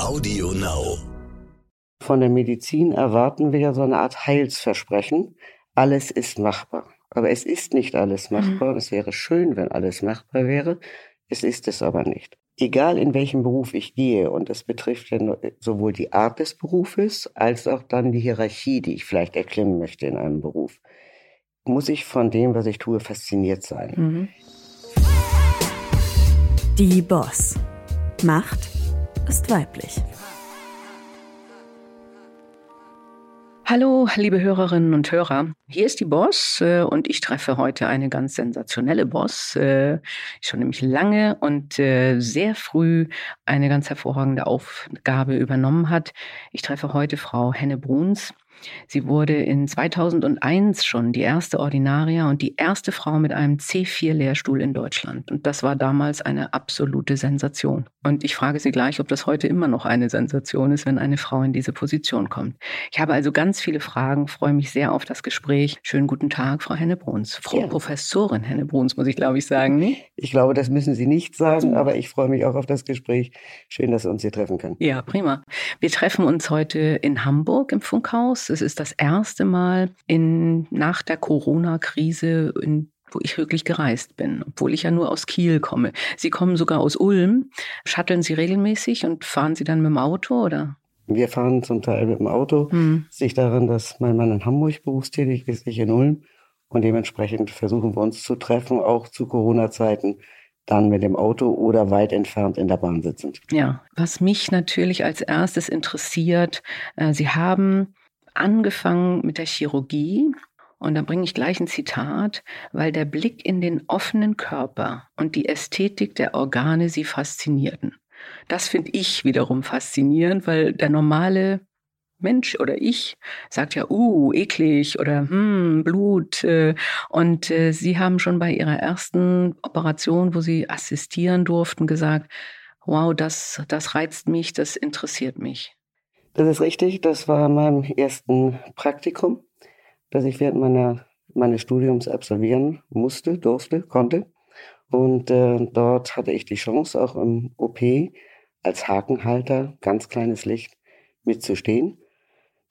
Audio Now. Von der Medizin erwarten wir ja so eine Art Heilsversprechen. Alles ist machbar. Aber es ist nicht alles machbar. Mhm. Es wäre schön, wenn alles machbar wäre. Es ist es aber nicht. Egal in welchem Beruf ich gehe, und das betrifft ja sowohl die Art des Berufes als auch dann die Hierarchie, die ich vielleicht erklimmen möchte in einem Beruf, muss ich von dem, was ich tue, fasziniert sein. Mhm. Die Boss. Macht ist weiblich. Hallo, liebe Hörerinnen und Hörer. Hier ist die Boss äh, und ich treffe heute eine ganz sensationelle Boss, äh, schon nämlich lange und äh, sehr früh eine ganz hervorragende Aufgabe übernommen hat. Ich treffe heute Frau Henne Bruns. Sie wurde in 2001 schon die erste Ordinaria und die erste Frau mit einem C4-Lehrstuhl in Deutschland. Und das war damals eine absolute Sensation. Und ich frage Sie gleich, ob das heute immer noch eine Sensation ist, wenn eine Frau in diese Position kommt. Ich habe also ganz viele Fragen, freue mich sehr auf das Gespräch. Schönen guten Tag, Frau Hennebruns. Frau ja. Professorin Hennebruns, muss ich glaube ich sagen. Ne? Ich glaube, das müssen Sie nicht sagen, aber ich freue mich auch auf das Gespräch. Schön, dass wir uns hier treffen können. Ja, prima. Wir treffen uns heute in Hamburg im Funkhaus. Es ist das erste Mal in, nach der Corona-Krise, wo ich wirklich gereist bin, obwohl ich ja nur aus Kiel komme. Sie kommen sogar aus Ulm. Shutteln Sie regelmäßig und fahren Sie dann mit dem Auto oder? Wir fahren zum Teil mit dem Auto. Hm. Das liegt daran, dass mein Mann in Hamburg berufstätig ist, ich in Ulm. Und dementsprechend versuchen wir uns zu treffen, auch zu Corona-Zeiten, dann mit dem Auto oder weit entfernt in der Bahn sitzend. Ja, was mich natürlich als erstes interessiert, äh, Sie haben angefangen mit der Chirurgie. Und da bringe ich gleich ein Zitat, weil der Blick in den offenen Körper und die Ästhetik der Organe sie faszinierten. Das finde ich wiederum faszinierend, weil der normale Mensch oder ich sagt ja, uh, eklig oder hm, Blut. Äh, und äh, Sie haben schon bei Ihrer ersten Operation, wo Sie assistieren durften, gesagt, wow, das, das reizt mich, das interessiert mich. Das ist richtig. Das war mein ersten Praktikum, das ich während meiner, meines Studiums absolvieren musste, durfte, konnte. Und äh, dort hatte ich die Chance, auch im OP als Hakenhalter, ganz kleines Licht, mitzustehen.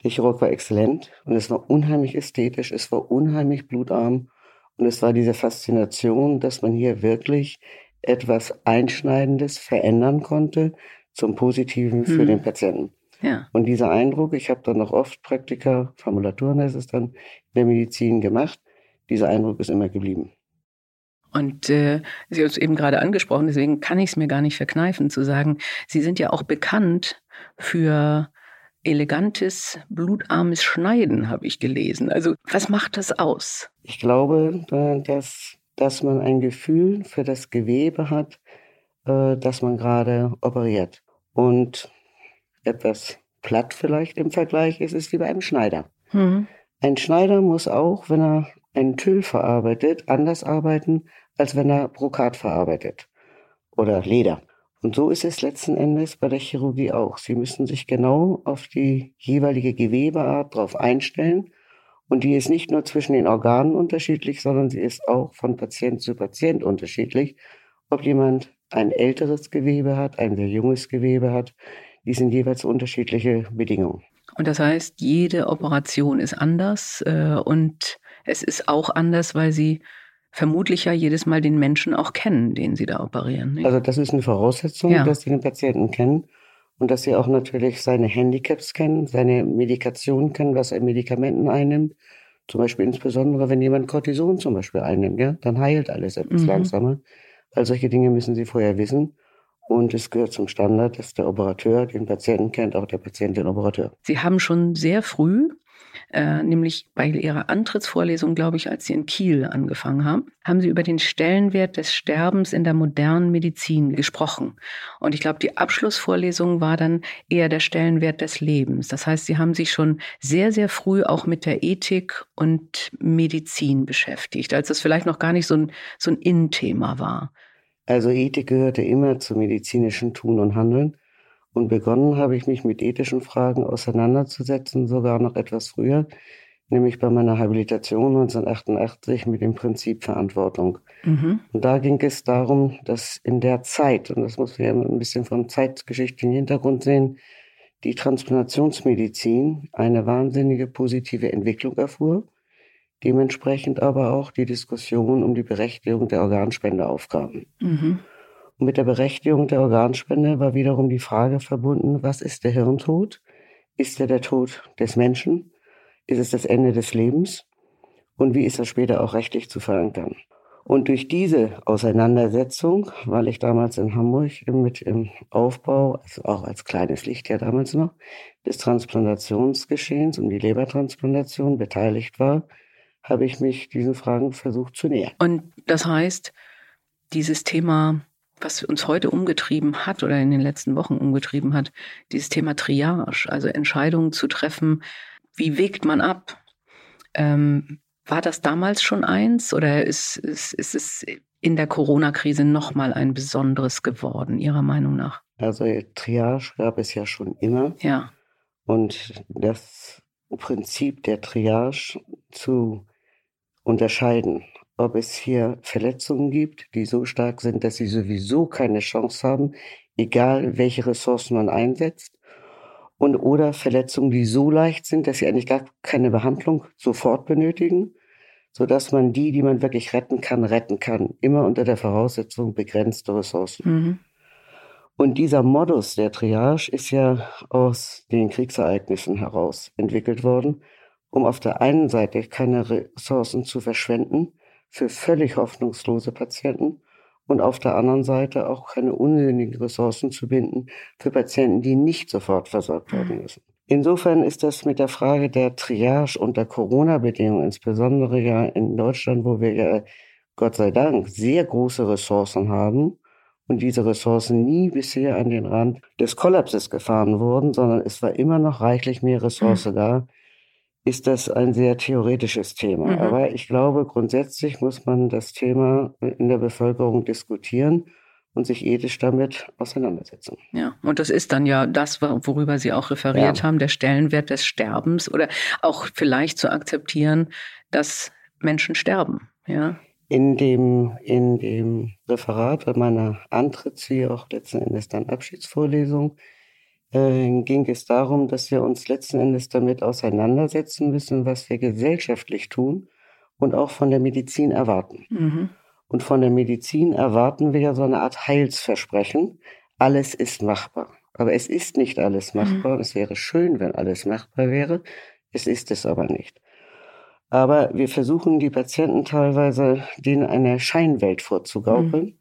Der Chirurg war exzellent und es war unheimlich ästhetisch, es war unheimlich blutarm und es war diese Faszination, dass man hier wirklich etwas Einschneidendes verändern konnte zum Positiven für hm. den Patienten. Ja. Und dieser Eindruck, ich habe dann noch oft Praktika, Formulaturen heißt es dann, in der Medizin gemacht, dieser Eindruck ist immer geblieben. Und äh, Sie haben es eben gerade angesprochen, deswegen kann ich es mir gar nicht verkneifen zu sagen, Sie sind ja auch bekannt für elegantes, blutarmes Schneiden, habe ich gelesen. Also was macht das aus? Ich glaube, dass, dass man ein Gefühl für das Gewebe hat, äh, das man gerade operiert. Und etwas platt vielleicht im Vergleich ist es wie bei einem Schneider. Mhm. Ein Schneider muss auch, wenn er einen Tüll verarbeitet, anders arbeiten, als wenn er Brokat verarbeitet oder Leder. Und so ist es letzten Endes bei der Chirurgie auch. Sie müssen sich genau auf die jeweilige Gewebeart drauf einstellen. Und die ist nicht nur zwischen den Organen unterschiedlich, sondern sie ist auch von Patient zu Patient unterschiedlich. Ob jemand ein älteres Gewebe hat, ein sehr junges Gewebe hat, die sind jeweils unterschiedliche Bedingungen. Und das heißt, jede Operation ist anders äh, und es ist auch anders, weil sie vermutlich ja jedes Mal den Menschen auch kennen, den sie da operieren. Nicht? Also das ist eine Voraussetzung, ja. dass sie den Patienten kennen und dass sie auch natürlich seine Handicaps kennen, seine Medikation kennen, was er Medikamenten einnimmt. Zum Beispiel insbesondere, wenn jemand Cortison zum Beispiel einnimmt, ja, dann heilt alles etwas mhm. langsamer. All solche Dinge müssen sie vorher wissen. Und es gehört zum Standard, dass der Operateur den Patienten kennt, auch der Patient den Operateur. Sie haben schon sehr früh, äh, nämlich bei Ihrer Antrittsvorlesung, glaube ich, als Sie in Kiel angefangen haben, haben Sie über den Stellenwert des Sterbens in der modernen Medizin gesprochen. Und ich glaube, die Abschlussvorlesung war dann eher der Stellenwert des Lebens. Das heißt, Sie haben sich schon sehr, sehr früh auch mit der Ethik und Medizin beschäftigt, als das vielleicht noch gar nicht so ein, so ein In-Thema war. Also Ethik gehörte immer zum medizinischen Tun und Handeln. Und begonnen habe ich mich mit ethischen Fragen auseinanderzusetzen, sogar noch etwas früher, nämlich bei meiner Habilitation 1988 mit dem Prinzip Verantwortung. Mhm. Und da ging es darum, dass in der Zeit, und das muss man ja ein bisschen vom zeitgeschichtlichen Hintergrund sehen, die Transplantationsmedizin eine wahnsinnige positive Entwicklung erfuhr, dementsprechend aber auch die Diskussion um die Berechtigung der Organspende aufkam. Mhm. Und mit der Berechtigung der Organspende war wiederum die Frage verbunden, was ist der Hirntod? Ist er der Tod des Menschen? Ist es das Ende des Lebens? Und wie ist das später auch rechtlich zu verankern? Und durch diese Auseinandersetzung, weil ich damals in Hamburg mit im Aufbau, also auch als kleines Licht ja damals noch, des Transplantationsgeschehens um die Lebertransplantation beteiligt war, habe ich mich diesen Fragen versucht zu nähern. Und das heißt, dieses Thema, was uns heute umgetrieben hat oder in den letzten Wochen umgetrieben hat, dieses Thema Triage, also Entscheidungen zu treffen, wie wägt man ab? Ähm, war das damals schon eins oder ist, ist, ist es in der Corona-Krise nochmal ein besonderes geworden, Ihrer Meinung nach? Also Triage gab es ja schon immer. Ja. Und das Prinzip der Triage zu unterscheiden, ob es hier Verletzungen gibt, die so stark sind, dass sie sowieso keine Chance haben, egal welche Ressourcen man einsetzt, und oder Verletzungen, die so leicht sind, dass sie eigentlich gar keine Behandlung sofort benötigen, so dass man die, die man wirklich retten kann, retten kann, immer unter der Voraussetzung begrenzte Ressourcen. Mhm. Und dieser Modus der Triage ist ja aus den Kriegsereignissen heraus entwickelt worden, um auf der einen Seite keine Ressourcen zu verschwenden für völlig hoffnungslose Patienten und auf der anderen Seite auch keine unsinnigen Ressourcen zu binden für Patienten, die nicht sofort versorgt werden mhm. müssen. Insofern ist das mit der Frage der Triage unter Corona-Bedingungen, insbesondere ja in Deutschland, wo wir ja Gott sei Dank sehr große Ressourcen haben und diese Ressourcen nie bisher an den Rand des Kollapses gefahren wurden, sondern es war immer noch reichlich mehr Ressource mhm. da, ist das ein sehr theoretisches Thema. Mhm. Aber ich glaube, grundsätzlich muss man das Thema in der Bevölkerung diskutieren und sich ethisch damit auseinandersetzen. Ja, und das ist dann ja das, worüber Sie auch referiert ja. haben, der Stellenwert des Sterbens oder auch vielleicht zu akzeptieren, dass Menschen sterben. Ja. In dem, in dem Referat bei meiner Antritts, wie auch letzten Endes dann Abschiedsvorlesung, äh, ging es darum, dass wir uns letzten Endes damit auseinandersetzen müssen, was wir gesellschaftlich tun und auch von der Medizin erwarten. Mhm. Und von der Medizin erwarten wir ja so eine Art Heilsversprechen. Alles ist machbar. Aber es ist nicht alles mhm. machbar. Mhm. Es wäre schön, wenn alles machbar wäre. Es ist es aber nicht. Aber wir versuchen die Patienten teilweise, denen eine Scheinwelt vorzugaukeln. Mhm.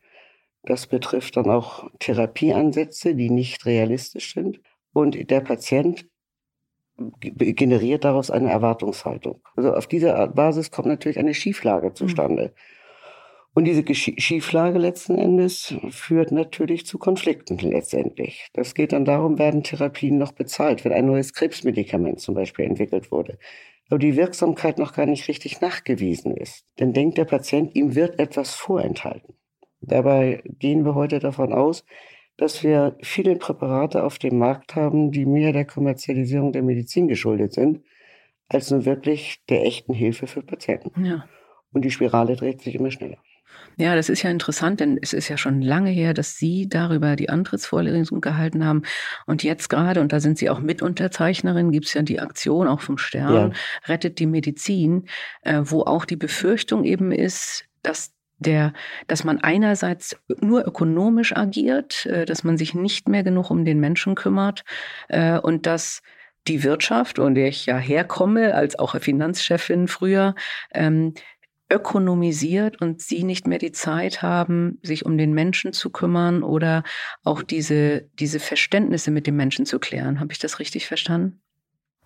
Das betrifft dann auch Therapieansätze, die nicht realistisch sind. Und der Patient generiert daraus eine Erwartungshaltung. Also auf dieser Basis kommt natürlich eine Schieflage zustande. Mhm. Und diese Schieflage letzten Endes führt natürlich zu Konflikten letztendlich. Das geht dann darum, werden Therapien noch bezahlt, wenn ein neues Krebsmedikament zum Beispiel entwickelt wurde, aber die Wirksamkeit noch gar nicht richtig nachgewiesen ist. Dann denkt der Patient, ihm wird etwas vorenthalten. Dabei gehen wir heute davon aus, dass wir viele Präparate auf dem Markt haben, die mehr der Kommerzialisierung der Medizin geschuldet sind, als nun wirklich der echten Hilfe für Patienten. Ja. Und die Spirale dreht sich immer schneller. Ja, das ist ja interessant, denn es ist ja schon lange her, dass Sie darüber die Antrittsvorlesung gehalten haben. Und jetzt gerade, und da sind Sie auch Mitunterzeichnerin, gibt es ja die Aktion auch vom Stern, ja. Rettet die Medizin, äh, wo auch die Befürchtung eben ist, dass der, dass man einerseits nur ökonomisch agiert, äh, dass man sich nicht mehr genug um den Menschen kümmert äh, und dass die Wirtschaft, und der ich ja herkomme, als auch Finanzchefin früher, ähm, ökonomisiert und sie nicht mehr die Zeit haben, sich um den Menschen zu kümmern oder auch diese, diese Verständnisse mit dem Menschen zu klären. Habe ich das richtig verstanden?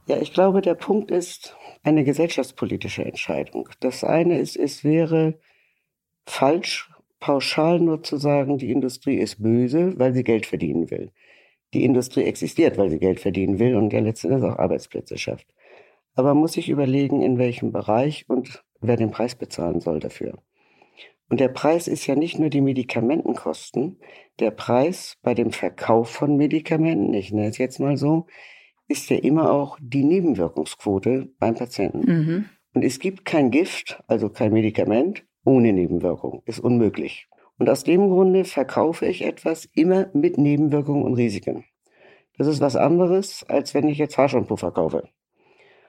Ja, ich glaube, der Punkt ist eine gesellschaftspolitische Entscheidung. Das eine ist, es wäre falsch, pauschal nur zu sagen, die Industrie ist böse, weil sie Geld verdienen will. Die Industrie existiert, weil sie Geld verdienen will und ja letztendlich auch Arbeitsplätze schafft. Aber man muss sich überlegen, in welchem Bereich und wer den Preis bezahlen soll dafür. Und der Preis ist ja nicht nur die Medikamentenkosten, der Preis bei dem Verkauf von Medikamenten, ich nenne es jetzt mal so, ist ja immer auch die Nebenwirkungsquote beim Patienten. Mhm. Und es gibt kein Gift, also kein Medikament, ohne Nebenwirkung. Ist unmöglich. Und aus dem Grunde verkaufe ich etwas immer mit Nebenwirkungen und Risiken. Das ist was anderes, als wenn ich jetzt Haarshampoo verkaufe.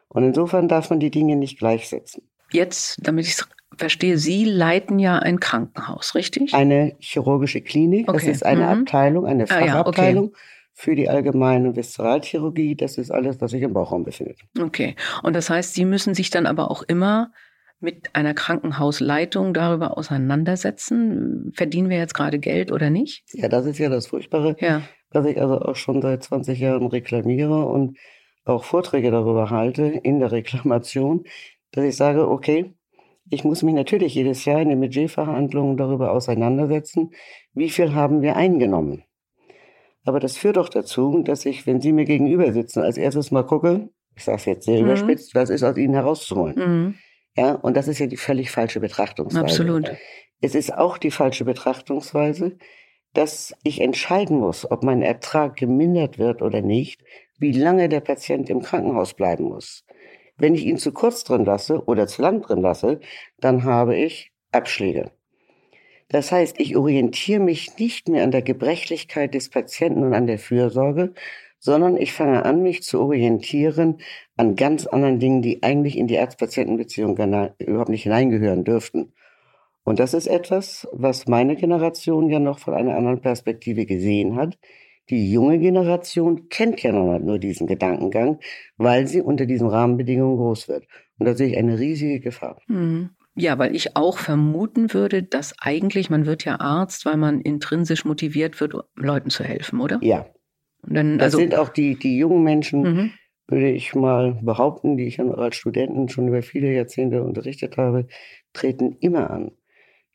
Und insofern darf man die Dinge nicht gleichsetzen. Jetzt, damit ich es verstehe, Sie leiten ja ein Krankenhaus, richtig? Eine chirurgische Klinik, das Okay. ist eine Mhm. Abteilung, eine Ah, ja, okay. Fachabteilung für die allgemeine Viszeralchirurgie. Das ist alles, was sich im Bauchraum befindet. Okay. Und das heißt, Sie müssen sich dann aber auch immer mit einer Krankenhausleitung darüber auseinandersetzen. Verdienen wir jetzt gerade Geld oder nicht? Ja, das ist ja das Furchtbare, Ja. dass ich also auch schon seit 20 Jahren reklamiere und auch Vorträge darüber halte in der Reklamation, dass ich sage, okay, ich muss mich natürlich jedes Jahr in den Budgetverhandlungen darüber auseinandersetzen, wie viel haben wir eingenommen. Aber das führt doch dazu, dass ich, wenn Sie mir gegenüber sitzen, als erstes mal gucke, ich sage es jetzt sehr Mhm. überspitzt, was ist aus Ihnen herauszuholen. Mhm. Ja, und das ist ja die völlig falsche Betrachtungsweise. Absolut. Es ist auch die falsche Betrachtungsweise, dass ich entscheiden muss, ob mein Ertrag gemindert wird oder nicht, wie lange der Patient im Krankenhaus bleiben muss. Wenn ich ihn zu kurz drin lasse oder zu lang drin lasse, dann habe ich Abschläge. Das heißt, ich orientiere mich nicht mehr an der Gebrechlichkeit des Patienten und an der Fürsorge, sondern ich fange an, mich zu orientieren an ganz anderen Dingen, die eigentlich in die Arzt-Patienten-Beziehung überhaupt nicht hineingehören dürften. Und das ist etwas, was meine Generation ja noch von einer anderen Perspektive gesehen hat. Die junge Generation kennt ja noch nur diesen Gedankengang, weil sie unter diesen Rahmenbedingungen groß wird. Und da sehe ich eine riesige Gefahr. Mhm. Ja, weil ich auch vermuten würde, dass eigentlich, man wird ja Arzt, weil man intrinsisch motiviert wird, Leuten zu helfen, oder? Ja, dann, das also, sind auch die, die jungen Menschen, mhm. würde ich mal behaupten, die ich als Studenten schon über viele Jahrzehnte unterrichtet habe, treten immer an.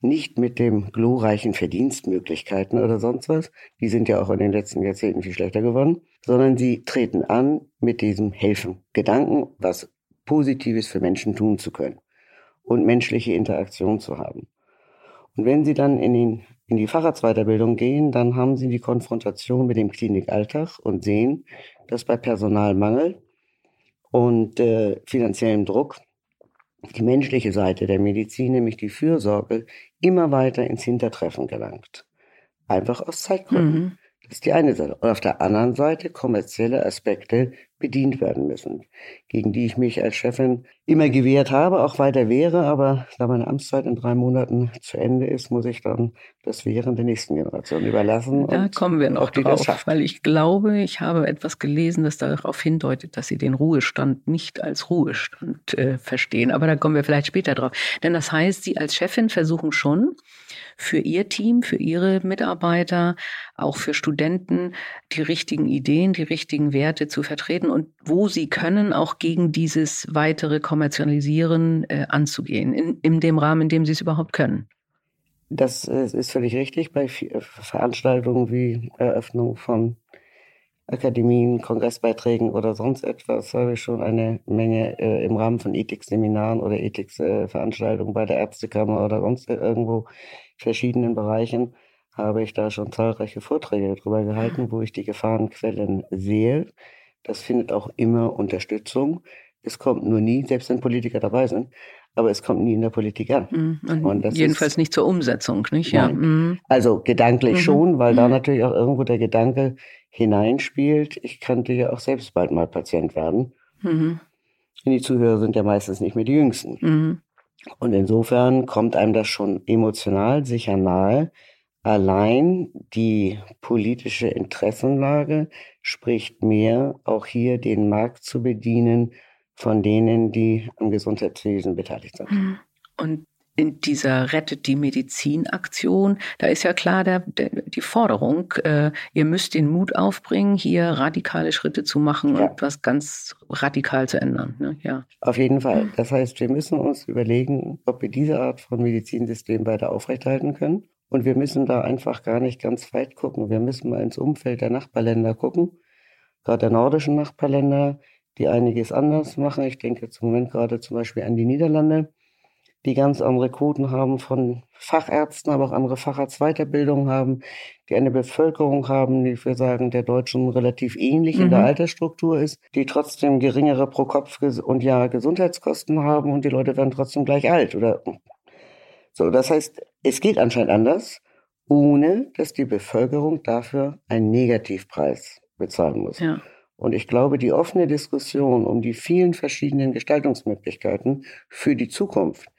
Nicht mit dem glorreichen Verdienstmöglichkeiten oder sonst was, die sind ja auch in den letzten Jahrzehnten viel schlechter geworden, sondern sie treten an mit diesem Helfen, Gedanken, was Positives für Menschen tun zu können und menschliche Interaktion zu haben. Und wenn sie dann in, den, in die Facharztweiterbildung gehen, dann haben sie die Konfrontation mit dem Klinikalltag und sehen, dass bei Personalmangel und äh, finanziellem Druck die menschliche Seite der Medizin, nämlich die Fürsorge, immer weiter ins Hintertreffen gelangt. Einfach aus Zeitgründen. Mhm. Das ist die eine Seite. Und auf der anderen Seite kommerzielle Aspekte bedient werden müssen, gegen die ich mich als Chefin immer gewehrt habe, auch weiter wehre. Aber da meine Amtszeit in drei Monaten zu Ende ist, muss ich dann das Wehren der nächsten Generation überlassen. Da kommen wir noch drauf, weil ich glaube, ich habe etwas gelesen, das darauf hindeutet, dass Sie den Ruhestand nicht als Ruhestand äh, verstehen. Aber da kommen wir vielleicht später drauf. Denn das heißt, Sie als Chefin versuchen schon, für Ihr Team, für Ihre Mitarbeiter, auch für Studenten die richtigen Ideen, die richtigen Werte zu vertreten und wo Sie können, auch gegen dieses weitere Kommerzialisieren äh, anzugehen, in, in dem Rahmen, in dem Sie es überhaupt können. Das äh, ist völlig richtig bei äh, Veranstaltungen wie Eröffnung von Akademien, Kongressbeiträgen oder sonst etwas habe ich schon eine Menge äh, im Rahmen von Ethikseminaren oder Ethikveranstaltungen bei der Ärztekammer oder sonst irgendwo verschiedenen Bereichen habe ich da schon zahlreiche Vorträge darüber gehalten, wo ich die Gefahrenquellen sehe. Das findet auch immer Unterstützung. Es kommt nur nie, selbst wenn Politiker dabei sind, aber es kommt nie in der Politik an. Mhm. Und, jedenfalls ist- nicht zur Umsetzung, nicht? Ja. Mhm. Also gedanklich Mhm. schon, weil da Mhm. natürlich auch irgendwo der Gedanke hineinspielt, ich könnte ja auch selbst bald mal Patient werden. Mhm. Und die Zuhörer sind ja meistens nicht mehr die Jüngsten. Und insofern kommt einem das schon emotional sicher nahe. Allein die politische Interessenlage spricht mehr, auch hier den Markt zu bedienen von denen, die am Gesundheitswesen beteiligt sind. Und in dieser Rettet die Medizin-Aktion, da ist ja klar der, der, die Forderung, äh, ihr müsst den Mut aufbringen, hier radikale Schritte zu machen Ja. und was ganz radikal zu ändern. Ne? Ja. Auf jeden Fall. Das heißt, wir müssen uns überlegen, ob wir diese Art von Medizinsystem weiter aufrechterhalten können. Und wir müssen da einfach gar nicht ganz weit gucken. Wir müssen mal ins Umfeld der Nachbarländer gucken, gerade der nordischen Nachbarländer, die einiges anders machen. Ich denke jetzt im Moment gerade zum Beispiel an die Niederlande. Die ganz andere Quoten haben von Fachärzten, aber auch andere Facharztweiterbildungen haben, die eine Bevölkerung haben, die wir sagen, der Deutschen relativ ähnlich mhm. in der mhm. Altersstruktur ist, die trotzdem geringere pro Kopf und Jahr Gesundheitskosten haben und die Leute werden trotzdem gleich alt oder so. Das heißt, es geht anscheinend anders, ohne dass die Bevölkerung dafür einen Negativpreis bezahlen muss. Ja. Und ich glaube, die offene Diskussion um die vielen verschiedenen Gestaltungsmöglichkeiten für die Zukunft,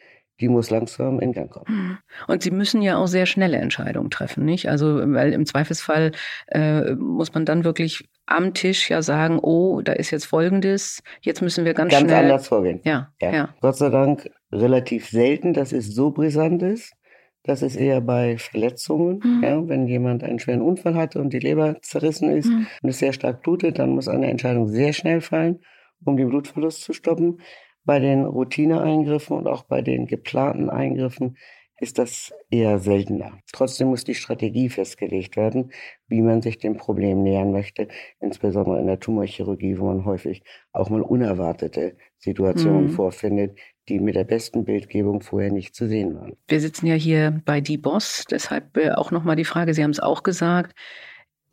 die muss langsam in Gang kommen. Mhm. Und Sie müssen ja auch sehr schnelle Entscheidungen treffen, nicht? Also, weil im Zweifelsfall äh, muss man dann wirklich am Tisch ja sagen, oh, da ist jetzt Folgendes, jetzt müssen wir ganz, ganz schnell... Ganz anders vorgehen. Ja, ja, ja. Gott sei Dank relativ selten, dass es so brisant ist. Das ist eher bei Verletzungen. Mhm. Ja, wenn jemand einen schweren Unfall hatte und die Leber zerrissen ist mhm. und es sehr stark blutet, dann muss eine Entscheidung sehr schnell fallen, um den Blutverlust zu stoppen. Bei den Routineeingriffen und auch bei den geplanten Eingriffen ist das eher seltener. Trotzdem muss die Strategie festgelegt werden, wie man sich dem Problem nähern möchte, insbesondere in der Tumorchirurgie, wo man häufig auch mal unerwartete Situationen mhm. vorfindet, die mit der besten Bildgebung vorher nicht zu sehen waren. Wir sitzen ja hier bei Die Boss, deshalb äh, auch nochmal die Frage, Sie haben es auch gesagt,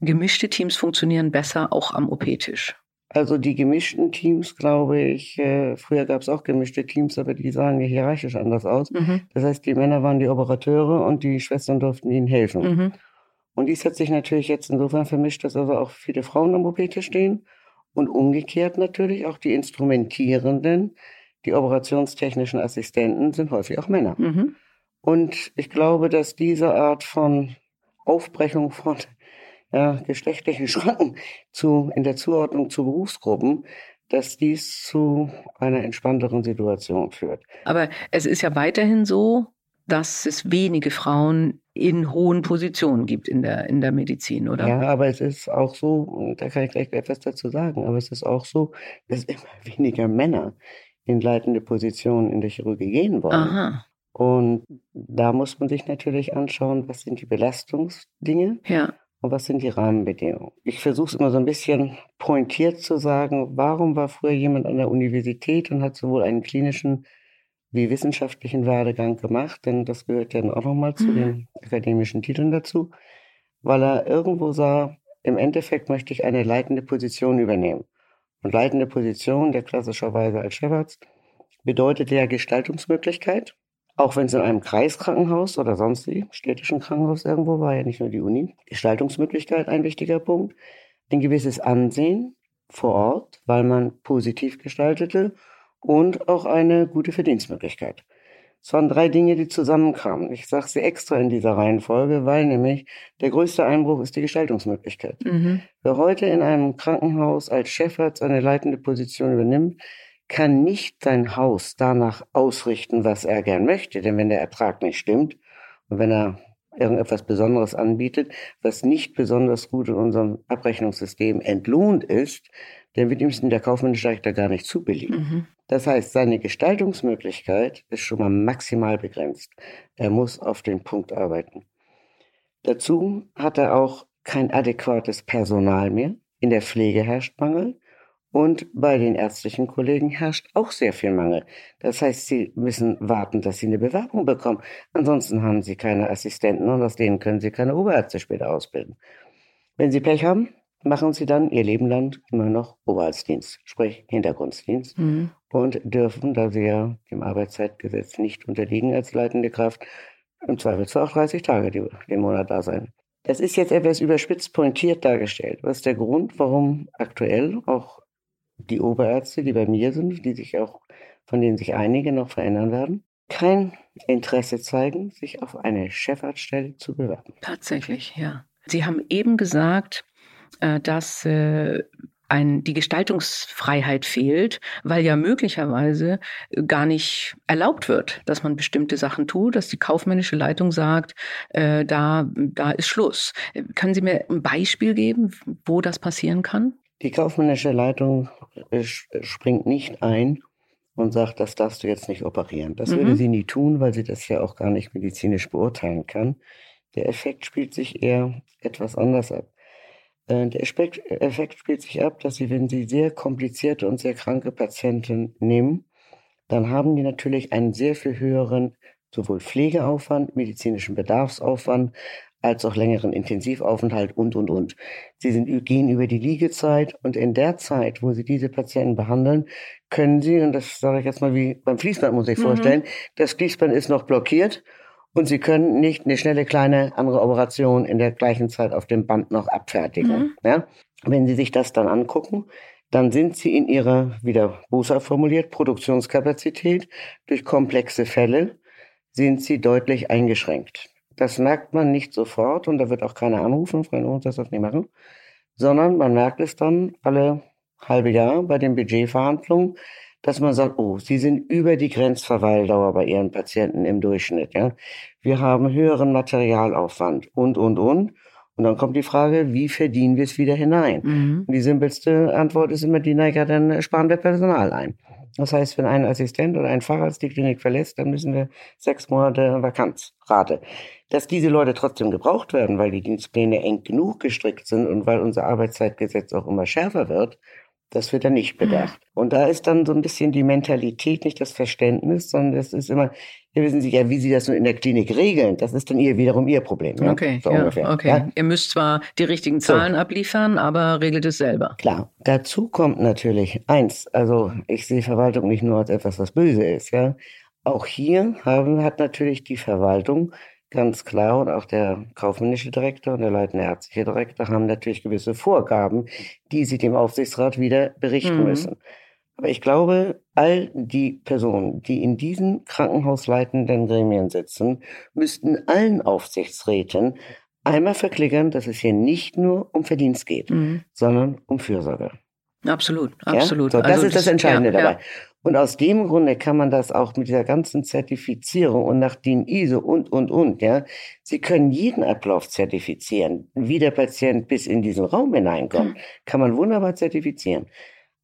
gemischte Teams funktionieren besser auch am OP-Tisch. Also die gemischten Teams, glaube ich, äh, früher gab es auch gemischte Teams, aber die sahen hierarchisch anders aus. Mhm. Das heißt, die Männer waren die Operateure und die Schwestern durften ihnen helfen. Mhm. Und dies hat sich natürlich jetzt insofern vermischt, dass also auch viele Frauen am OP-Tisch stehen und umgekehrt natürlich auch die Instrumentierenden, die operationstechnischen Assistenten sind häufig auch Männer. Mhm. Und ich glaube, dass diese Art von Aufbrechung von ja, geschlechtlichen Schranken zu, in der Zuordnung zu Berufsgruppen, dass dies zu einer entspannteren Situation führt. Aber es ist ja weiterhin so, dass es wenige Frauen in hohen Positionen gibt in der, in der Medizin, oder? Ja, aber es ist auch so, da kann ich gleich etwas dazu sagen, aber es ist auch so, dass immer weniger Männer in leitende Positionen in der Chirurgie gehen wollen. Aha. Und da muss man sich natürlich anschauen, was sind die Belastungsdinge ja. Und was sind die Rahmenbedingungen. Ich versuche es immer so ein bisschen pointiert zu sagen, warum war früher jemand an der Universität und hat sowohl einen klinischen wie wissenschaftlichen Werdegang gemacht, denn das gehört ja dann auch nochmal zu mhm. den akademischen Titeln dazu, weil er irgendwo sah, im Endeffekt möchte ich eine leitende Position übernehmen. Und leitende Position, der klassischerweise als Chefarzt, bedeutet ja Gestaltungsmöglichkeit, auch wenn es in einem Kreiskrankenhaus oder sonst wie, städtischen Krankenhaus irgendwo war, ja nicht nur die Uni. Gestaltungsmöglichkeit ein wichtiger Punkt. Ein gewisses Ansehen vor Ort, weil man positiv gestaltete und auch eine gute Verdienstmöglichkeit. Es waren drei Dinge, die zusammenkamen. Ich sage sie extra in dieser Reihenfolge, weil nämlich der größte Einbruch ist die Gestaltungsmöglichkeit. Mhm. Wer heute in einem Krankenhaus als Chefarzt eine leitende Position übernimmt, kann nicht sein Haus danach ausrichten, was er gern möchte. Denn wenn der Ertrag nicht stimmt und wenn er irgendetwas Besonderes anbietet, was nicht besonders gut in unserem Abrechnungssystem entlohnt ist, dann wird ihm der kaufmännische Richter gar nicht zubilligen. Mhm. Das heißt, seine Gestaltungsmöglichkeit ist schon mal maximal begrenzt. Er muss auf den Punkt arbeiten. Dazu hat er auch kein adäquates Personal mehr. In der Pflege herrscht Mangel. Und bei den ärztlichen Kollegen herrscht auch sehr viel Mangel. Das heißt, sie müssen warten, dass sie eine Bewerbung bekommen. Ansonsten haben sie keine Assistenten und aus denen können sie keine Oberärzte später ausbilden. Wenn sie Pech haben, machen sie dann ihr Leben lang immer noch Oberarztdienst, sprich Hintergrunddienst. Mhm und dürfen, da sie ja dem Arbeitszeitgesetz nicht unterliegen als leitende Kraft, im Zweifelsfall auch 30 Tage die, den Monat da sein. Das ist jetzt etwas überspitzt pointiert dargestellt. Was der Grund, warum aktuell auch die Oberärzte, die bei mir sind, die sich auch, von denen sich einige noch verändern werden, kein Interesse zeigen, sich auf eine Chefarztstelle zu bewerben. Tatsächlich, ja. Sie haben eben gesagt, äh, dass äh, ein, die Gestaltungsfreiheit fehlt, weil ja möglicherweise gar nicht erlaubt wird, dass man bestimmte Sachen tut, dass die kaufmännische Leitung sagt, äh, da, da ist Schluss. Können Sie mir ein Beispiel geben, wo das passieren kann? Die kaufmännische Leitung springt nicht ein und sagt, das darfst du jetzt nicht operieren. Das mhm. würde sie nie tun, weil sie das ja auch gar nicht medizinisch beurteilen kann. Der Effekt spielt sich eher etwas anders ab. Äh, der Effekt spielt sich ab, dass Sie, wenn Sie sehr komplizierte und sehr kranke Patienten nehmen, dann haben die natürlich einen sehr viel höheren sowohl Pflegeaufwand, medizinischen Bedarfsaufwand, als auch längeren Intensivaufenthalt und, und, und. Sie sind, gehen über die Liegezeit und in der Zeit, wo Sie diese Patienten behandeln, können Sie, und das sage ich jetzt mal wie beim Fließband, muss ich mhm. vorstellen, das Fließband ist noch blockiert und Sie können nicht eine schnelle kleine andere Operation in der gleichen Zeit auf dem Band noch abfertigen. Mhm. Ja? Wenn Sie sich das dann angucken, dann sind Sie in Ihrer, wieder Busa formuliert, Produktionskapazität durch komplexe Fälle, sind Sie deutlich eingeschränkt. Das merkt man nicht sofort und da wird auch keiner anrufen, Freunde, uns das nicht machen, sondern man merkt es dann alle halbe Jahr bei den Budgetverhandlungen, dass man sagt, oh, Sie sind über die Grenzverweildauer bei Ihren Patienten im Durchschnitt. Ja? Wir haben höheren Materialaufwand und, und, und. Und dann kommt die Frage, wie verdienen wir es wieder hinein? Mhm. Die simpelste Antwort ist immer die, naja, dann sparen wir Personal ein. Das heißt, wenn ein Assistent oder ein Facharzt die Klinik verlässt, dann müssen wir sechs Monate Vakanzrate. Dass diese Leute trotzdem gebraucht werden, weil die Dienstpläne eng genug gestrickt sind und weil unser Arbeitszeitgesetz auch immer schärfer wird, das wird dann nicht bedacht. Mhm. Und da ist dann so ein bisschen die Mentalität, nicht das Verständnis, sondern das ist immer, ja, wissen Sie ja, wie Sie das nun in der Klinik regeln, das ist dann ihr wiederum Ihr Problem. Ja? Okay, so ja, ungefähr. okay. Ja? Ihr müsst zwar die richtigen Zahlen so. abliefern, aber regelt es selber. Klar. Dazu kommt natürlich eins, also ich sehe Verwaltung nicht nur als etwas, was böse ist, ja. Auch hier haben, hat natürlich die Verwaltung Ganz klar. Und auch der kaufmännische Direktor und der leitende ärztliche Direktor haben natürlich gewisse Vorgaben, die sie dem Aufsichtsrat wieder berichten mhm. müssen. Aber ich glaube, all die Personen, die in diesen krankenhausleitenden Gremien sitzen, müssten allen Aufsichtsräten einmal verklickern, dass es hier nicht nur um Verdienst geht, mhm. sondern um Fürsorge. Absolut, absolut. Ja? So, das also ist das, das Entscheidende ja, dabei. Ja. Und aus dem Grunde kann man das auch mit dieser ganzen Zertifizierung und nach DIN ISO und, und, und, ja. Sie können jeden Ablauf zertifizieren. Wie der Patient bis in diesen Raum hineinkommt, hm. kann man wunderbar zertifizieren.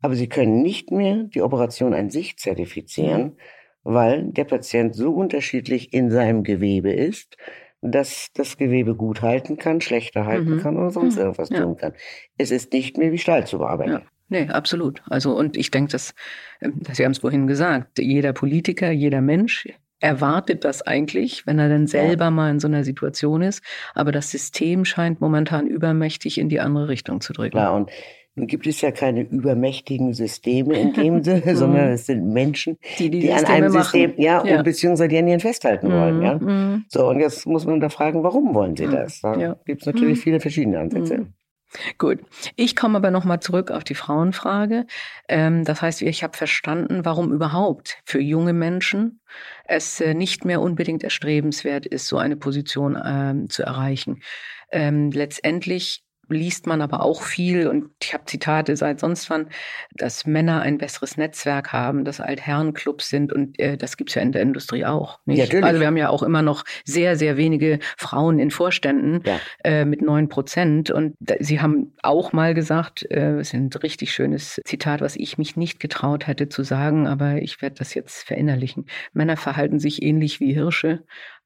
Aber Sie können nicht mehr die Operation an sich zertifizieren, hm. weil der Patient so unterschiedlich in seinem Gewebe ist, dass das Gewebe gut halten kann, schlechter halten mhm. kann oder sonst mhm. irgendwas ja. tun kann. Es ist nicht mehr wie Stahl zu bearbeiten. Ja. Nee, absolut. Also, und ich denke, dass, ähm, Sie haben es vorhin gesagt, jeder Politiker, jeder Mensch erwartet das eigentlich, wenn er dann selber ja. mal in so einer Situation ist. Aber das System scheint momentan übermächtig in die andere Richtung zu drücken. Klar, und nun gibt es ja keine übermächtigen Systeme in dem Sinne, sondern es sind Menschen, die, die, die an einem System, ja, ja, und beziehungsweise die an ihnen festhalten mhm. wollen, ja. Mhm. So, und jetzt muss man da fragen, warum wollen sie mhm. das? Da ja. gibt es natürlich mhm. viele verschiedene Ansätze. Gut. Ich komme aber nochmal zurück auf die Frauenfrage. Ähm, das heißt, ich habe verstanden, warum überhaupt für junge Menschen es äh, nicht mehr unbedingt erstrebenswert ist, so eine Position ähm, zu erreichen. Ähm, letztendlich liest man aber auch viel und ich habe Zitate seit sonst wann, dass Männer ein besseres Netzwerk haben, dass Altherrenclubs sind und äh, das gibt's ja in der Industrie auch. Nicht? Ja, natürlich. Also wir haben ja auch immer noch sehr, sehr wenige Frauen in Vorständen ja. äh, mit neun Prozent und da, sie haben auch mal gesagt, äh, es ist ein richtig schönes Zitat, was ich mich nicht getraut hätte zu sagen, aber ich werde das jetzt verinnerlichen. Männer verhalten sich ähnlich wie Hirsche,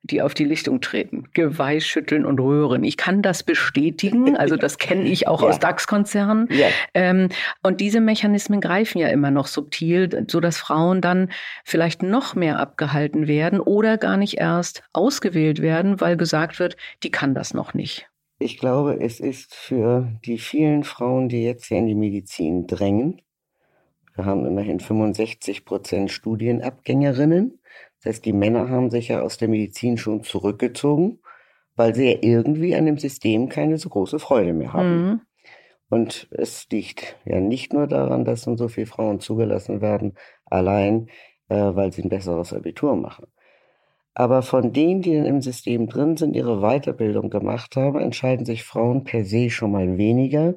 die auf die Lichtung treten. Geweih schütteln und rühren. Ich kann das bestätigen. Also das kenne ich auch ja. aus DAX-Konzernen. Ja. Ähm, und diese Mechanismen greifen ja immer noch subtil, so dass Frauen dann vielleicht noch mehr abgehalten werden oder gar nicht erst ausgewählt werden, weil gesagt wird, die kann das noch nicht. Ich glaube, es ist für die vielen Frauen, die jetzt hier in die Medizin drängen, wir haben immerhin 65 Prozent Studienabgängerinnen, heißt, die Männer haben sich ja aus der Medizin schon zurückgezogen, weil sie ja irgendwie an dem System keine so große Freude mehr haben. Mhm. Und es liegt ja nicht nur daran, dass nun so viele Frauen zugelassen werden, allein äh, weil sie ein besseres Abitur machen. Aber von denen, die im System drin sind, ihre Weiterbildung gemacht haben, entscheiden sich Frauen per se schon mal weniger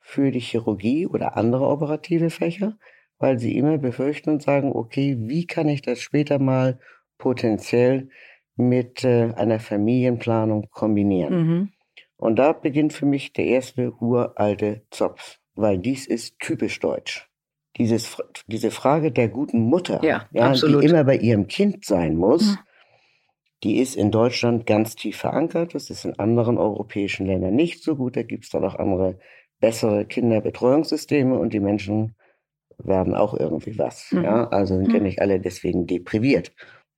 für die Chirurgie oder andere operative Fächer, weil sie immer befürchten und sagen, okay, wie kann ich das später mal potenziell mit äh, einer Familienplanung kombinieren? Mhm. Und da beginnt für mich der erste uralte Zopf, weil dies ist typisch deutsch. Dieses, diese Frage der guten Mutter, ja, ja die immer bei ihrem Kind sein muss, mhm. die ist in Deutschland ganz tief verankert. Das ist in anderen europäischen Ländern nicht so gut. Da gibt es dann auch andere, bessere Kinderbetreuungssysteme und die Menschen werden auch irgendwie was. Mhm. Ja, also sind ja Mhm. nicht alle deswegen depriviert.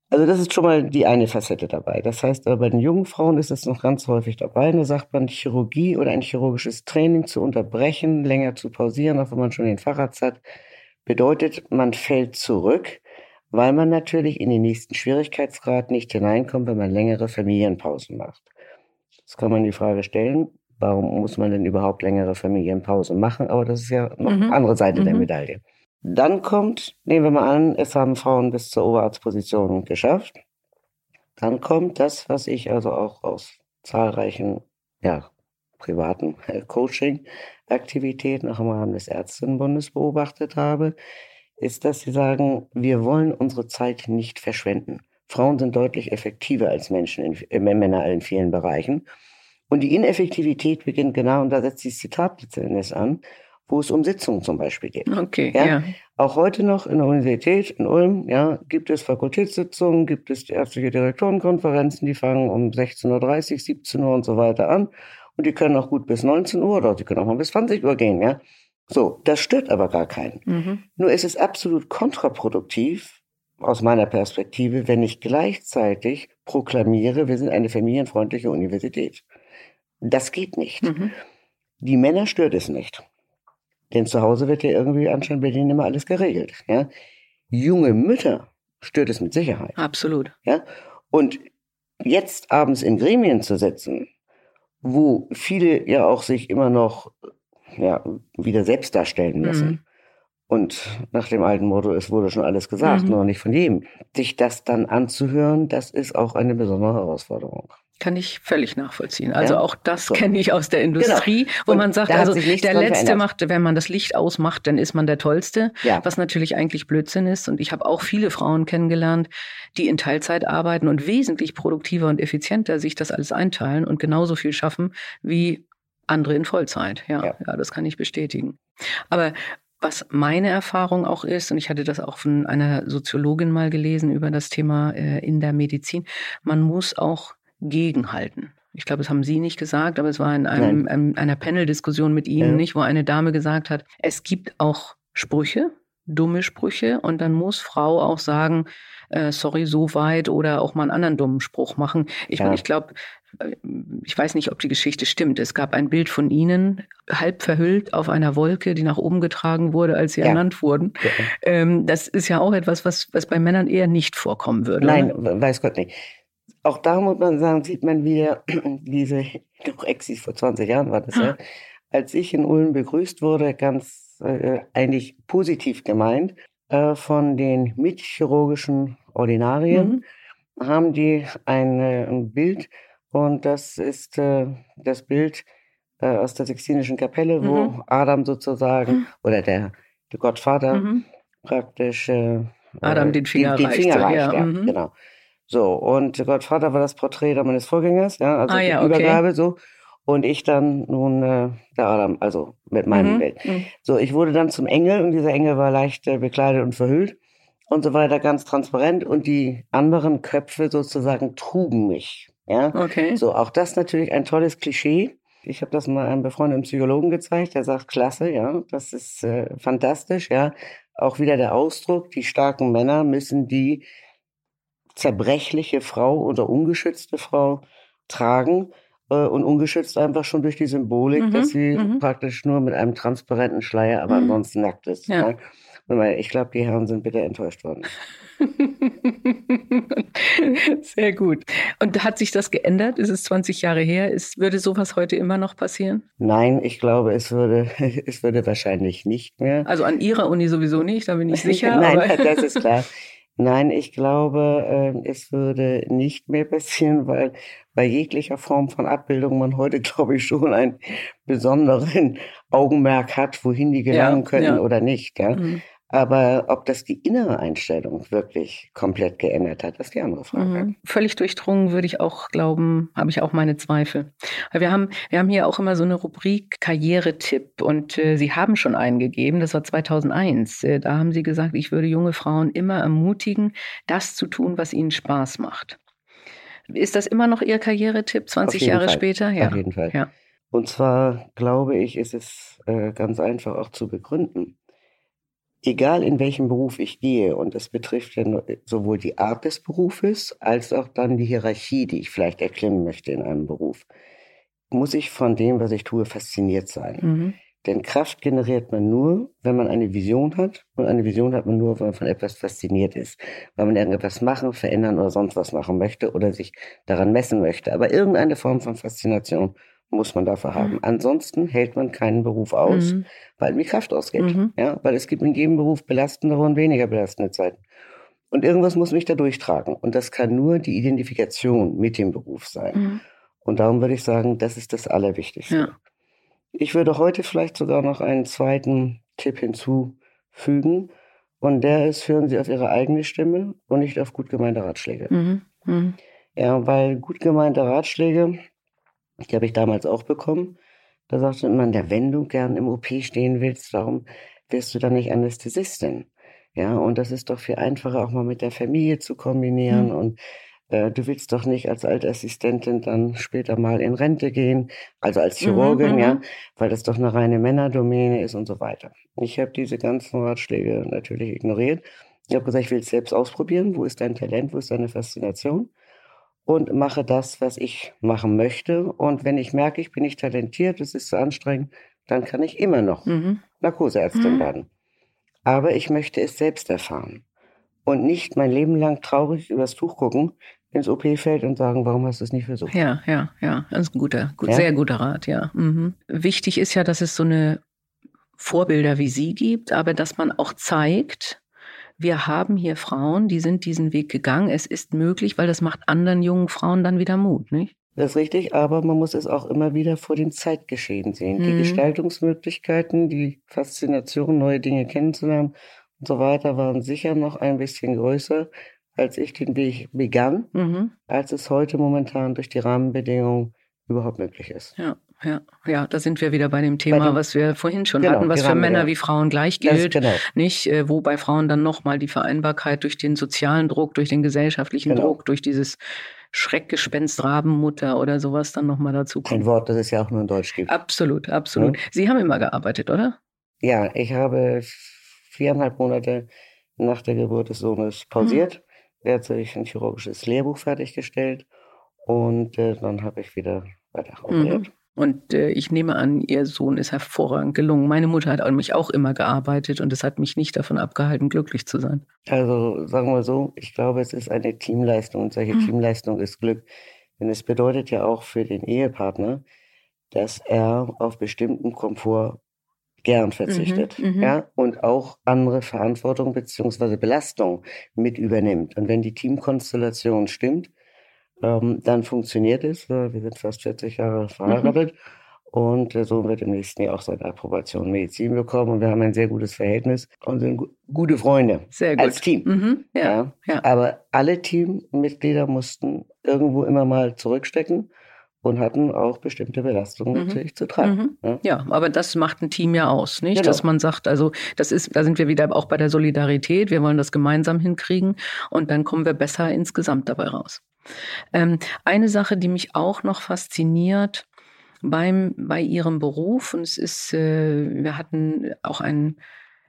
Also das ist schon mal die eine Facette dabei. Das heißt, aber bei den jungen Frauen ist es noch ganz häufig dabei. Da sagt man, Chirurgie oder ein chirurgisches Training zu unterbrechen, länger zu pausieren, auch wenn man schon den Facharzt hat, bedeutet, man fällt zurück, weil man natürlich in den nächsten Schwierigkeitsgrad nicht hineinkommt, wenn man längere Familienpausen macht. Jetzt kann man die Frage stellen, warum muss man denn überhaupt längere Familienpausen machen? Aber das ist ja noch Mhm. eine andere Seite der Mhm. Medaille. Dann kommt, nehmen wir mal an, es haben Frauen bis zur Oberarztposition geschafft. Dann kommt das, was ich also auch aus zahlreichen, ja, privaten äh, Coaching-Aktivitäten auch im Rahmen des Ärztinnenbundes beobachtet habe, ist, dass sie sagen, wir wollen unsere Zeit nicht verschwenden. Frauen sind deutlich effektiver als Menschen in, äh, Männer in vielen Bereichen. Und die Ineffektivität beginnt genau, und da setzt die Zitat letzten Endes an, wo es um Sitzungen zum Beispiel geht. Okay, Ja. ja. Auch heute noch in der Universität in Ulm, ja, gibt es Fakultätssitzungen, gibt es die ärztliche Direktorenkonferenzen, die fangen um 16.30 Uhr, 17 Uhr und so weiter an. Und die können auch gut bis 19 Uhr oder die können auch mal bis 20 Uhr gehen, ja. So, das stört aber gar keinen. Mhm. Nur ist es absolut kontraproduktiv, aus meiner Perspektive, wenn ich gleichzeitig proklamiere, wir sind eine familienfreundliche Universität. Das geht nicht. Mhm. Die Männer stört es nicht. Denn zu Hause wird ja irgendwie anscheinend bei denen immer alles geregelt. Ja? Junge Mütter stört es mit Sicherheit. Absolut. Ja? Und jetzt abends in Gremien zu sitzen, wo viele ja auch sich immer noch ja, wieder selbst darstellen müssen. Mhm. Und nach dem alten Motto, es wurde schon alles gesagt, Mhm. nur nicht von jedem. Sich das dann anzuhören, das ist auch eine besondere Herausforderung. Kann ich völlig nachvollziehen. Also Ja. auch das So. Genau. kenne ich aus der Industrie, wo Und man sagt, also der Letzte macht, wenn man das Licht ausmacht, dann ist man der Tollste, Ja. was natürlich eigentlich Blödsinn ist. Und ich habe auch viele Frauen kennengelernt, die in Teilzeit arbeiten und wesentlich produktiver und effizienter sich das alles einteilen und genauso viel schaffen wie andere in Vollzeit. Ja, ja. Ja. das kann ich bestätigen. Aber was meine Erfahrung auch ist, und ich hatte das auch von einer Soziologin mal gelesen über das Thema äh, in der Medizin, man muss auch gegenhalten. Ich glaube, das haben Sie nicht gesagt, aber es war in einem, einem, einer Panel-Diskussion mit Ihnen, Ja. nicht, wo eine Dame gesagt hat, es gibt auch Sprüche, dumme Sprüche, und dann muss Frau auch sagen, äh, sorry, so weit oder auch mal einen anderen dummen Spruch machen. Ich, Ja. ich glaube, äh, ich weiß nicht, ob die Geschichte stimmt. Es gab ein Bild von Ihnen, halb verhüllt auf einer Wolke, die nach oben getragen wurde, als Sie Ja. ernannt wurden. Ja. Ähm, das ist ja auch etwas, was, was bei Männern eher nicht vorkommen würde. Nein, Oder? weiß Gott nicht. Auch da muss man sagen, sieht man wieder diese noch Exis vor 20 Jahren war das ja, als ich in Ulm begrüßt wurde, ganz äh, eigentlich positiv gemeint, äh, von den mitchirurgischen Ordinarien, Mhm. haben die ein, äh, ein Bild und das ist äh, das Bild äh, aus der Sixtinischen Kapelle, wo Mhm. Adam sozusagen Mhm. oder der, der Gottvater Mhm. praktisch Adam den Finger den, den Finger reicht, ja, ja, mhm. genau. So, und Gottvater war das Porträt da meines Vorgängers, ja, also Ah, die ja, okay. Übergabe so. Und ich dann nun äh, der Adam, also mit meinem Mhm. Bild. Mhm. So, ich wurde dann zum Engel und dieser Engel war leicht äh, bekleidet und verhüllt und so weiter, ganz transparent. Und die anderen Köpfe sozusagen trugen mich. Ja, Okay. so auch das natürlich ein tolles Klischee. Ich habe das mal einem befreundeten Psychologen gezeigt, der sagt, klasse, ja, das ist äh, fantastisch, ja. Auch wieder der Ausdruck, die starken Männer müssen die zerbrechliche Frau oder ungeschützte Frau tragen äh, und ungeschützt einfach schon durch die Symbolik, Mhm, dass sie mhm. praktisch nur mit einem transparenten Schleier, aber Mhm. ansonsten nackt ist. Ja. Und Ich glaube, die Herren sind bitter enttäuscht worden. Sehr gut. Und hat sich das geändert? Ist es 20 Jahre her? Ist, würde sowas heute immer noch passieren? Nein, ich glaube, es würde, es würde wahrscheinlich nicht mehr. Also an Ihrer Uni sowieso nicht, da bin ich sicher. Nein, das ist klar. Nein, ich glaube, äh, es würde nicht mehr passieren, weil bei jeglicher Form von Abbildung man heute, glaube ich, schon einen besonderen Augenmerk hat, wohin die gelangen Ja, könnten ja. oder nicht. Ja? Mhm. Aber ob das die innere Einstellung wirklich komplett geändert hat, ist die andere Frage. Mhm. Völlig durchdrungen würde ich auch glauben, habe ich auch meine Zweifel. Weil Wir haben, wir haben hier auch immer so eine Rubrik Karrieretipp und äh, Sie haben schon einen gegeben, das war 2001. Äh, da haben Sie gesagt, ich würde junge Frauen immer ermutigen, das zu tun, was ihnen Spaß macht. Ist das immer noch Ihr Karrieretipp 20 jeden Jahre Fall. später? Ja. Auf jeden Fall. Ja. Und zwar glaube ich, ist es äh, ganz einfach auch zu begründen. Egal in welchem Beruf ich gehe, und das betrifft ja sowohl die Art des Berufes als auch dann die Hierarchie, die ich vielleicht erklimmen möchte in einem Beruf, muss ich von dem, was ich tue, fasziniert sein. Mhm. Denn Kraft generiert man nur, wenn man eine Vision hat. Und eine Vision hat man nur, wenn man von etwas fasziniert ist. Weil man irgendetwas machen, verändern oder sonst was machen möchte oder sich daran messen möchte. Aber irgendeine Form von Faszination muss man dafür haben. Mhm. Ansonsten hält man keinen Beruf aus, mhm. weil mir Kraft ausgeht. Mhm. Ja, weil es gibt in jedem Beruf belastendere und weniger belastende Zeiten. Und irgendwas muss mich da durchtragen. Und das kann nur die Identifikation mit dem Beruf sein. Mhm. Und darum würde ich sagen, das ist das Allerwichtigste. Ja. Ich würde heute vielleicht sogar noch einen zweiten Tipp hinzufügen. Und der ist, hören Sie auf Ihre eigene Stimme und nicht auf gut gemeinte Ratschläge. Mhm. Mhm. Ja, weil gut gemeinte Ratschläge, die habe ich damals auch bekommen. Da sagte man, der, wenn du gern im OP stehen willst, warum wirst du dann nicht Anästhesistin? Ja, und das ist doch viel einfacher, auch mal mit der Familie zu kombinieren. Mhm. Und äh, du willst doch nicht als Altassistentin dann später mal in Rente gehen, also als mhm, Chirurgin, mhm, ja, weil das doch eine reine Männerdomäne ist und so weiter. Ich habe diese ganzen Ratschläge natürlich ignoriert. Ich habe gesagt, ich will es selbst ausprobieren. Wo ist dein Talent? Wo ist deine Faszination? Und mache das, was ich machen möchte. Und wenn ich merke, ich bin nicht talentiert, es ist zu anstrengend, dann kann ich immer noch mhm. Narkoseärztin mhm. werden. Aber ich möchte es selbst erfahren und nicht mein Leben lang traurig übers Tuch gucken, ins OP-Feld und sagen, warum hast du es nicht versucht? Ja, ja, ja, das ist ein guter, gut, ja? sehr guter Rat, ja. Mhm. Wichtig ist ja, dass es so eine Vorbilder wie Sie gibt, aber dass man auch zeigt, wir haben hier Frauen, die sind diesen Weg gegangen. Es ist möglich, weil das macht anderen jungen Frauen dann wieder Mut, nicht? Das ist richtig, aber man muss es auch immer wieder vor dem Zeitgeschehen sehen. Mhm. Die Gestaltungsmöglichkeiten, die Faszination, neue Dinge kennenzulernen und so weiter, waren sicher noch ein bisschen größer, als ich den Weg begann, mhm. als es heute momentan durch die Rahmenbedingungen überhaupt möglich ist. Ja ja, ja, da sind wir wieder bei dem Thema, bei dem, was wir vorhin schon genau, hatten, was für Männer ja. wie Frauen gleich gilt, genau. nicht, äh, wo bei Frauen dann nochmal die Vereinbarkeit durch den sozialen Druck, durch den gesellschaftlichen genau. Druck, durch dieses Schreckgespenst Rabenmutter oder sowas dann nochmal dazu kommt. Ein Wort, das es ja auch nur in Deutsch gibt. Absolut, absolut. Ja? Sie haben immer gearbeitet, oder? Ja, ich habe viereinhalb Monate nach der Geburt des Sohnes pausiert. Mhm. Er hat sich ein chirurgisches Lehrbuch fertiggestellt und äh, dann habe ich wieder weiter operiert. Mhm. Und äh, ich nehme an, ihr Sohn ist hervorragend gelungen. Meine Mutter hat an mich auch immer gearbeitet und es hat mich nicht davon abgehalten, glücklich zu sein. Also sagen wir so, ich glaube, es ist eine Teamleistung und solche mhm. Teamleistung ist Glück. Denn es bedeutet ja auch für den Ehepartner, dass er auf bestimmten Komfort gern verzichtet, mhm, mhm. ja, und auch andere Verantwortung beziehungsweise Belastung mit übernimmt. Und wenn die Teamkonstellation stimmt, ähm, dann funktioniert es. Wir sind fast 40 Jahre verheiratet. Mhm. Und der Sohn wird im nächsten Jahr auch seine Approbation Medizin bekommen. Und wir haben ein sehr gutes Verhältnis und sind gute Freunde. Sehr gut. Als Team. Mhm, ja, ja. ja, Aber alle Teammitglieder mussten irgendwo immer mal zurückstecken und hatten auch bestimmte Belastungen mhm. natürlich zu tragen. Mhm. Ja. ja. aber das macht ein Team ja aus, nicht? Genau. Dass man sagt, also das ist, da sind wir wieder auch bei der Solidarität. Wir wollen das gemeinsam hinkriegen und dann kommen wir besser insgesamt dabei raus. Ähm, eine Sache, die mich auch noch fasziniert beim, bei Ihrem Beruf, und es ist, äh, wir hatten auch ein,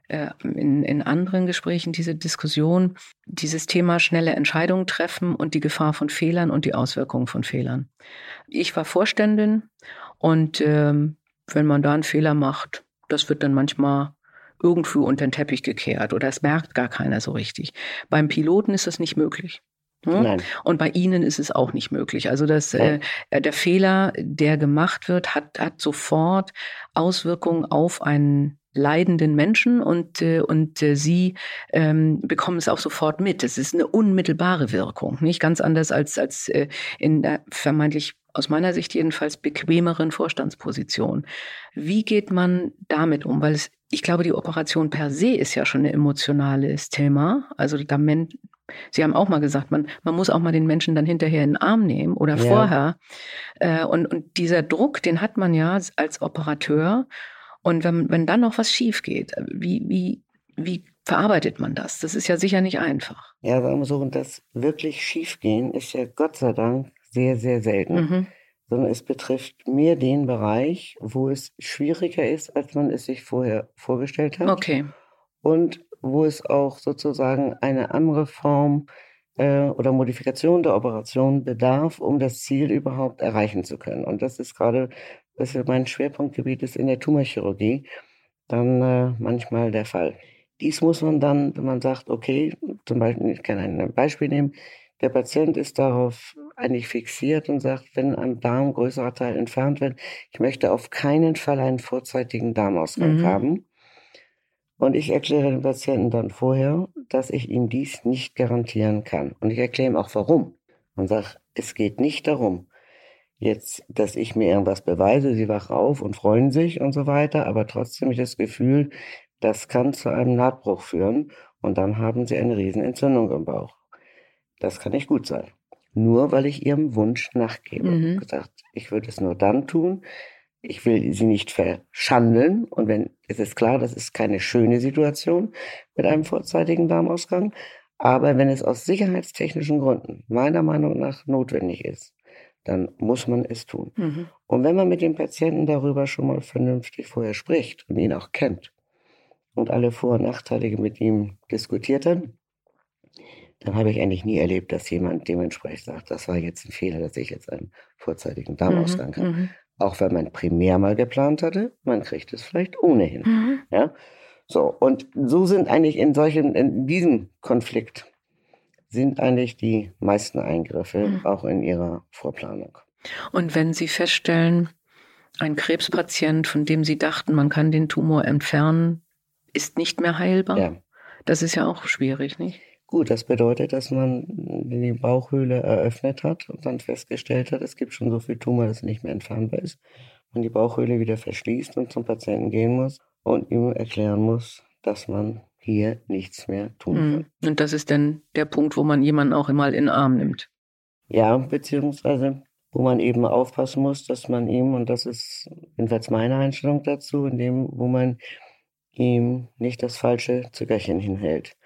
äh, in, in anderen Gesprächen diese Diskussion, dieses Thema schnelle Entscheidungen treffen und die Gefahr von Fehlern und die Auswirkungen von Fehlern. Ich war Vorständin und ähm, wenn man da einen Fehler macht, das wird dann manchmal irgendwo unter den Teppich gekehrt oder es merkt gar keiner so richtig. Beim Piloten ist das nicht möglich. Hm? Nein. Und bei Ihnen ist es auch nicht möglich. Also das, äh, der Fehler, der gemacht wird, hat, hat sofort Auswirkungen auf einen leidenden Menschen und, äh, und äh, sie ähm, bekommen es auch sofort mit. Es ist eine unmittelbare Wirkung, nicht ganz anders als, als äh, in der vermeintlich aus meiner Sicht jedenfalls bequemeren Vorstandsposition. Wie geht man damit um? Weil es, ich glaube, die Operation per se ist ja schon ein emotionales Thema. Also da Sie haben auch mal gesagt, man, man muss auch mal den Menschen dann hinterher in den Arm nehmen oder ja. vorher. Äh, und, und dieser Druck, den hat man ja als Operateur. Und wenn, wenn dann noch was schief geht, wie, wie, wie verarbeitet man das? Das ist ja sicher nicht einfach. Ja, sagen wir so, und das wirklich schiefgehen ist ja Gott sei Dank sehr, sehr selten. Mhm. Sondern es betrifft mehr den Bereich, wo es schwieriger ist, als man es sich vorher vorgestellt hat. Okay und wo es auch sozusagen eine andere Form äh, oder Modifikation der Operation bedarf, um das Ziel überhaupt erreichen zu können. Und das ist gerade, was mein Schwerpunktgebiet ist in der Tumorchirurgie, dann äh, manchmal der Fall. Dies muss man dann, wenn man sagt, okay, zum Beispiel, ich kann ein Beispiel nehmen, der Patient ist darauf eigentlich fixiert und sagt, wenn ein Darm größerer Teil entfernt wird, ich möchte auf keinen Fall einen vorzeitigen Darmausgang mhm. haben. Und ich erkläre dem Patienten dann vorher, dass ich ihm dies nicht garantieren kann. Und ich erkläre ihm auch warum. Und sage, es geht nicht darum, jetzt, dass ich mir irgendwas beweise, sie wachen auf und freuen sich und so weiter, aber trotzdem ich das Gefühl, das kann zu einem Nahtbruch führen und dann haben sie eine Riesenentzündung im Bauch. Das kann nicht gut sein. Nur weil ich ihrem Wunsch nachgebe. Mhm. gesagt, ich würde es nur dann tun. Ich will sie nicht verschandeln. Und wenn, es ist klar, das ist keine schöne Situation mit einem vorzeitigen Darmausgang. Aber wenn es aus sicherheitstechnischen Gründen meiner Meinung nach notwendig ist, dann muss man es tun. Mhm. Und wenn man mit dem Patienten darüber schon mal vernünftig vorher spricht und ihn auch kennt und alle Vor- und Nachteile mit ihm diskutiert hat, dann habe ich eigentlich nie erlebt, dass jemand dementsprechend sagt, das war jetzt ein Fehler, dass ich jetzt einen vorzeitigen Darmausgang mhm, habe. Mhm. Auch wenn man primär mal geplant hatte, man kriegt es vielleicht ohnehin. Mhm. Ja? So, und so sind eigentlich in solchen, in diesem Konflikt sind eigentlich die meisten Eingriffe mhm. auch in ihrer Vorplanung. Und wenn Sie feststellen, ein Krebspatient, von dem Sie dachten, man kann den Tumor entfernen, ist nicht mehr heilbar? Ja. Das ist ja auch schwierig, nicht? Gut, das bedeutet, dass man die Bauchhöhle eröffnet hat und dann festgestellt hat, es gibt schon so viel Tumor, dass es nicht mehr entfernbar ist. Man die Bauchhöhle wieder verschließt und zum Patienten gehen muss und ihm erklären muss, dass man hier nichts mehr tun hm. kann. Und das ist dann der Punkt, wo man jemanden auch mal in den Arm nimmt. Ja, beziehungsweise wo man eben aufpassen muss, dass man ihm, und das ist jedenfalls meine Einstellung dazu, in dem, wo man ihm nicht das falsche Zuckerchen hinhält.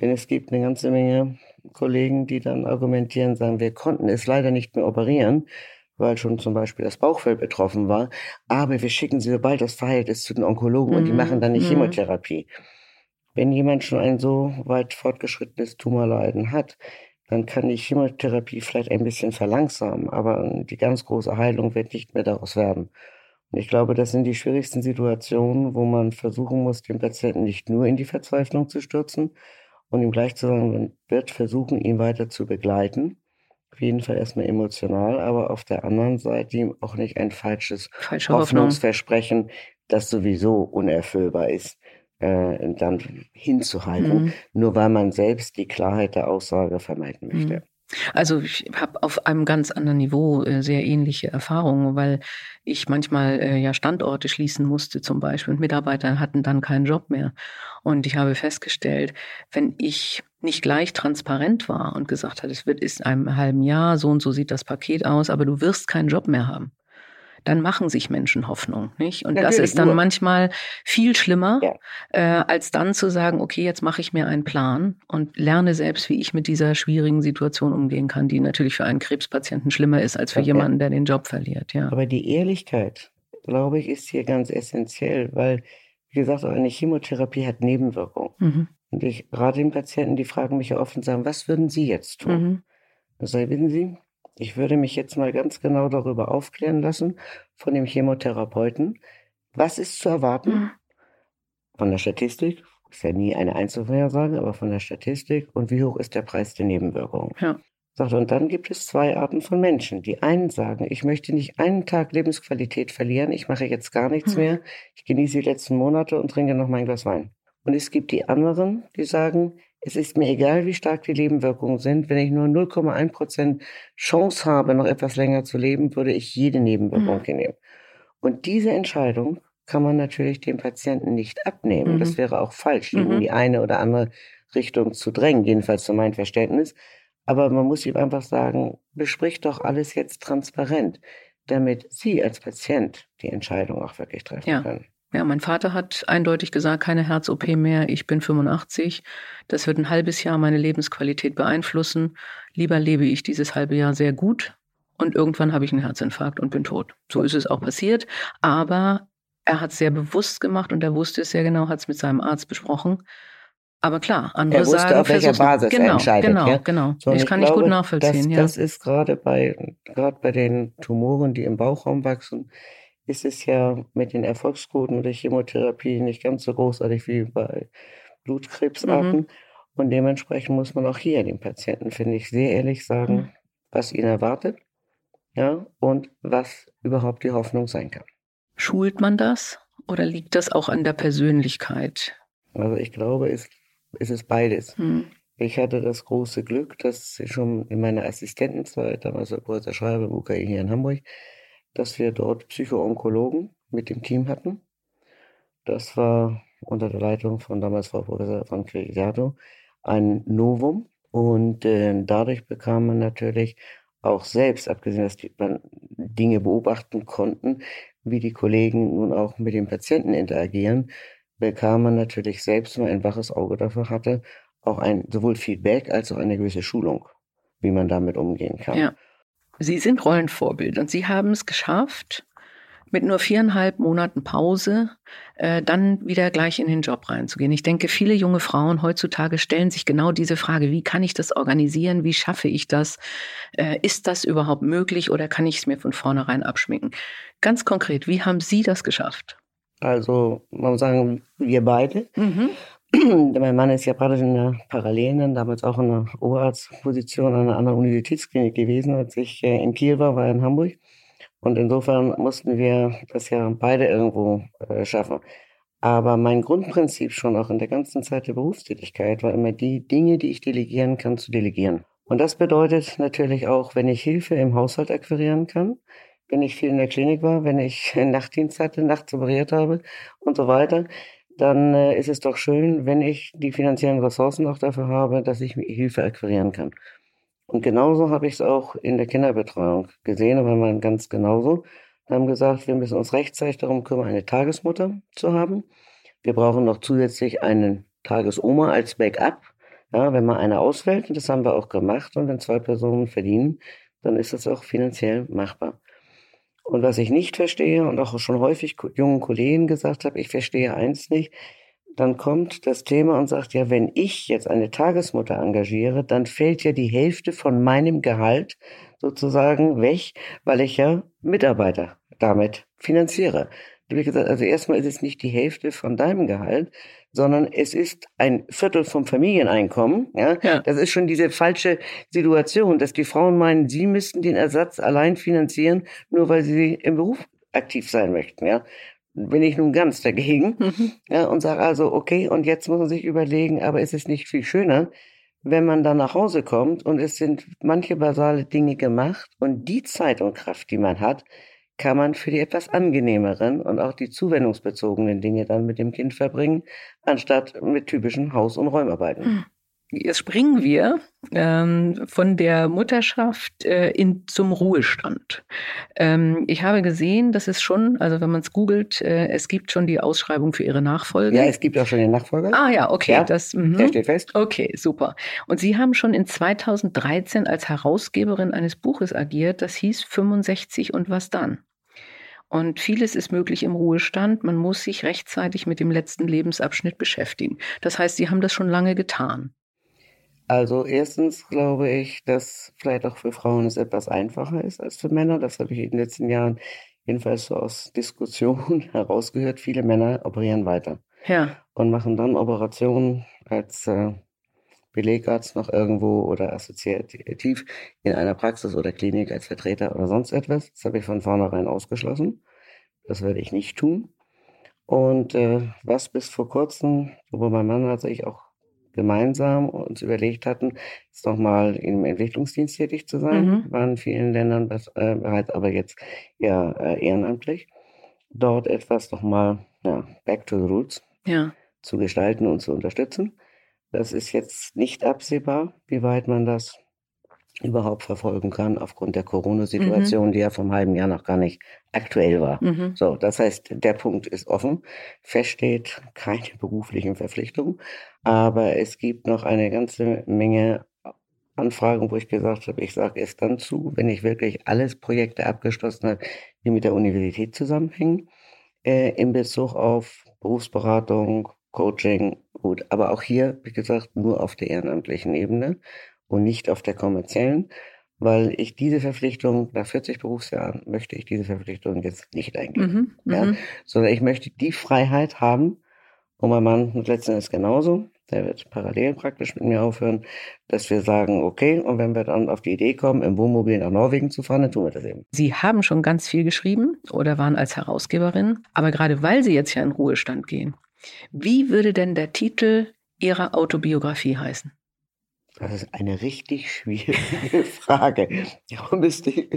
Denn es gibt eine ganze Menge Kollegen, die dann argumentieren, sagen, wir konnten es leider nicht mehr operieren, weil schon zum Beispiel das Bauchfell betroffen war. Aber wir schicken sie, sobald das verheilt ist, zu den Onkologen mhm. und die mhm. machen dann eine mhm. Chemotherapie. Wenn jemand schon ein so weit fortgeschrittenes Tumorleiden hat, dann kann die Chemotherapie vielleicht ein bisschen verlangsamen, aber die ganz große Heilung wird nicht mehr daraus werden. Und ich glaube, das sind die schwierigsten Situationen, wo man versuchen muss, den Patienten nicht nur in die Verzweiflung zu stürzen, und ihm gleich zu sagen, man wird versuchen, ihn weiter zu begleiten. Auf jeden Fall erstmal emotional, aber auf der anderen Seite ihm auch nicht ein falsches Falsche Hoffnungsversprechen, Hoffnung. das sowieso unerfüllbar ist, äh, dann hinzuhalten, mhm. nur weil man selbst die Klarheit der Aussage vermeiden möchte. Mhm. Also ich habe auf einem ganz anderen Niveau äh, sehr ähnliche Erfahrungen, weil ich manchmal äh, ja Standorte schließen musste zum Beispiel und Mitarbeiter hatten dann keinen Job mehr. Und ich habe festgestellt, wenn ich nicht gleich transparent war und gesagt hat, es wird ist in einem halben Jahr, so und so sieht das Paket aus, aber du wirst keinen Job mehr haben dann machen sich Menschen Hoffnung, nicht? Und Natürlich, das ist dann nur. manchmal viel schlimmer, ja. äh, als dann zu sagen, okay, jetzt mache ich mir einen Plan und lerne selbst, wie ich mit dieser schwierigen Situation umgehen kann, die natürlich für einen Krebspatienten schlimmer ist als für okay. jemanden, der den Job verliert. Ja. Aber die Ehrlichkeit, glaube ich, ist hier ganz essentiell, weil, wie gesagt, auch eine Chemotherapie hat Nebenwirkungen. Mhm. Und ich rate den Patienten, die fragen mich ja oft und sagen, was würden Sie jetzt tun? Mhm. Sei, wissen Sie, ich würde mich jetzt mal ganz genau darüber aufklären lassen von dem Chemotherapeuten. Was ist zu erwarten? Mhm. Von der Statistik, ist ja nie eine Einzelvorhersage, aber von der Statistik und wie hoch ist der Preis der Nebenwirkungen? Ja. Sagt, und dann gibt es zwei Arten von Menschen. Die einen sagen, ich möchte nicht einen Tag Lebensqualität verlieren, ich mache jetzt gar nichts mhm. mehr, ich genieße die letzten Monate und trinke noch mein Glas Wein. Und es gibt die anderen, die sagen, es ist mir egal, wie stark die Nebenwirkungen sind. Wenn ich nur 0,1 Prozent Chance habe, noch etwas länger zu leben, würde ich jede Nebenwirkung mhm. nehmen. Und diese Entscheidung kann man natürlich dem Patienten nicht abnehmen. Mhm. Das wäre auch falsch, ihn mhm. in die eine oder andere Richtung zu drängen, jedenfalls zu meinem Verständnis. Aber man muss ihm einfach sagen, besprich doch alles jetzt transparent, damit Sie als Patient die Entscheidung auch wirklich treffen ja. können. Ja, mein Vater hat eindeutig gesagt, keine Herz-OP mehr, ich bin 85. Das wird ein halbes Jahr meine Lebensqualität beeinflussen. Lieber lebe ich dieses halbe Jahr sehr gut und irgendwann habe ich einen Herzinfarkt und bin tot. So ist es auch passiert. Aber er hat es sehr bewusst gemacht und er wusste es sehr genau, hat es mit seinem Arzt besprochen. Aber klar, andere er wusste, sagen, auf welcher Basis genau, er entscheidet. Genau, ja? genau. So, das kann ich glaube, gut nachvollziehen. Das, ja. das ist gerade bei, gerade bei den Tumoren, die im Bauchraum wachsen, ist es ja mit den Erfolgsquoten der Chemotherapie nicht ganz so großartig wie bei Blutkrebsarten. Mhm. Und dementsprechend muss man auch hier dem Patienten, finde ich, sehr ehrlich sagen, Mhm. was ihn erwartet, ja, und was überhaupt die Hoffnung sein kann. Schult man das oder liegt das auch an der Persönlichkeit? Also ich glaube, es, es ist beides. Hm. Ich hatte das große Glück, dass schon in meiner Assistentenzeit, damals war Professor Schreiber im UKI hier in Hamburg, dass wir dort Psychoonkologen mit dem Team hatten. Das war unter der Leitung von damals Frau Professor von Crediato ein Novum. Und äh, dadurch bekam man natürlich auch selbst, abgesehen, dass man Dinge beobachten konnten, wie die Kollegen nun auch mit den Patienten interagieren, bekam man natürlich selbst, wenn man ein waches Auge dafür hatte, auch ein sowohl Feedback als auch eine gewisse Schulung, wie man damit umgehen kann. Ja. Sie sind Rollenvorbild und Sie haben es geschafft, mit nur viereinhalb Monaten Pause äh, dann wieder gleich in den Job reinzugehen. Ich denke, viele junge Frauen heutzutage stellen sich genau diese Frage, wie kann ich das organisieren, wie schaffe ich das, äh, ist das überhaupt möglich oder kann ich es mir von vornherein abschminken? Ganz konkret, wie haben Sie das geschafft? Also man muss sagen, wir beide. Mhm. mein Mann ist ja gerade in der Parallelen, damals auch in der Oberarztposition an einer anderen Universitätsklinik gewesen, als ich äh, in Kiel war, war er in Hamburg. Und insofern mussten wir das ja beide irgendwo äh, schaffen. Aber mein Grundprinzip schon auch in der ganzen Zeit der Berufstätigkeit war immer die Dinge, die ich delegieren kann, zu delegieren. Und das bedeutet natürlich auch, wenn ich Hilfe im Haushalt akquirieren kann, wenn ich viel in der Klinik war, wenn ich Nachtdienst hatte, nachts operiert habe und so weiter, dann äh, ist es doch schön, wenn ich die finanziellen Ressourcen auch dafür habe, dass ich Hilfe akquirieren kann. Und genauso habe ich es auch in der Kinderbetreuung gesehen, aber man ganz genauso. Wir haben gesagt, wir müssen uns rechtzeitig darum kümmern, eine Tagesmutter zu haben. Wir brauchen noch zusätzlich einen Tagesoma als Backup, ja, wenn mal einer ausfällt. Und das haben wir auch gemacht. Und wenn zwei Personen verdienen, dann ist das auch finanziell machbar. Und was ich nicht verstehe und auch schon häufig jungen Kollegen gesagt habe, ich verstehe eins nicht, dann kommt das Thema und sagt, ja, wenn ich jetzt eine Tagesmutter engagiere, dann fällt ja die Hälfte von meinem Gehalt sozusagen weg, weil ich ja Mitarbeiter damit finanziere. Habe ich gesagt, also erstmal ist es nicht die Hälfte von deinem Gehalt, sondern es ist ein Viertel vom Familieneinkommen. Ja? Ja. Das ist schon diese falsche Situation, dass die Frauen meinen, sie müssten den Ersatz allein finanzieren, nur weil sie im Beruf aktiv sein möchten. Ja? Bin ich nun ganz dagegen Mhm. ja, und sage also, okay, und jetzt muss man sich überlegen, aber ist es nicht viel schöner, wenn man dann nach Hause kommt und es sind manche basale Dinge gemacht und die Zeit und Kraft, die man hat, kann man für die etwas angenehmeren und auch die zuwendungsbezogenen Dinge dann mit dem Kind verbringen, anstatt mit typischen Haus- und Räumarbeiten. Jetzt springen wir ähm, von der Mutterschaft äh, in, zum Ruhestand. Ähm, ich habe gesehen, dass es schon, also wenn man es googelt, äh, es gibt schon die Ausschreibung für Ihre Nachfolge. Ja, es gibt auch schon den Nachfolger. ah ja, okay, Ja, das. mhm. Der steht fest. Okay, super. Und Sie haben schon in 2013 als Herausgeberin eines Buches agiert, das hieß 65 und was dann? Und vieles ist möglich im Ruhestand. Man muss sich rechtzeitig mit dem letzten Lebensabschnitt beschäftigen. Das heißt, Sie haben das schon lange getan. Also erstens glaube ich, dass vielleicht auch für Frauen es etwas einfacher ist als für Männer. Das habe ich in den letzten Jahren jedenfalls so aus Diskussionen herausgehört. Viele Männer operieren weiter Ja, und machen dann Operationen als äh, Belegarzt noch irgendwo oder assoziativ in einer Praxis oder Klinik als Vertreter oder sonst etwas. Das habe ich von vornherein ausgeschlossen. Das werde ich nicht tun. Und äh, was bis vor kurzem, sowohl mein Mann als ich auch gemeinsam uns überlegt hatten, ist nochmal im Entwicklungsdienst tätig zu sein. Mhm. War in vielen Ländern äh, bereits, aber jetzt eher äh, ehrenamtlich. Dort etwas nochmal, ja, back to the roots ja. zu gestalten und zu unterstützen. Das ist jetzt nicht absehbar, wie weit man das überhaupt verfolgen kann, aufgrund der Corona-Situation, die ja vom halben Jahr noch gar nicht aktuell war. Mhm. So, das heißt, der Punkt ist offen. Fest steht keine beruflichen Verpflichtungen, aber es gibt noch eine ganze Menge Anfragen, wo ich gesagt habe, ich sage es dann zu, wenn ich wirklich alles Projekte abgeschlossen habe, die mit der Universität zusammenhängen, äh, in Bezug auf Berufsberatung, Coaching, gut. Aber auch hier, wie gesagt, nur auf der ehrenamtlichen Ebene und nicht auf der kommerziellen, weil ich diese Verpflichtung, nach 40 Berufsjahren, möchte ich diese Verpflichtung jetzt nicht eingehen. Mhm, ja? mhm. Sondern ich möchte die Freiheit haben, und mein Mann letztendlich genauso, der wird parallel praktisch mit mir aufhören, dass wir sagen, okay, und wenn wir dann auf die Idee kommen, im Wohnmobil nach Norwegen zu fahren, dann tun wir das eben. Sie haben schon ganz viel geschrieben oder waren als Herausgeberin, aber gerade weil Sie jetzt ja in Ruhestand gehen, wie würde denn der Titel Ihrer Autobiografie heißen? Das ist eine richtig schwierige Frage. Darum müsste ich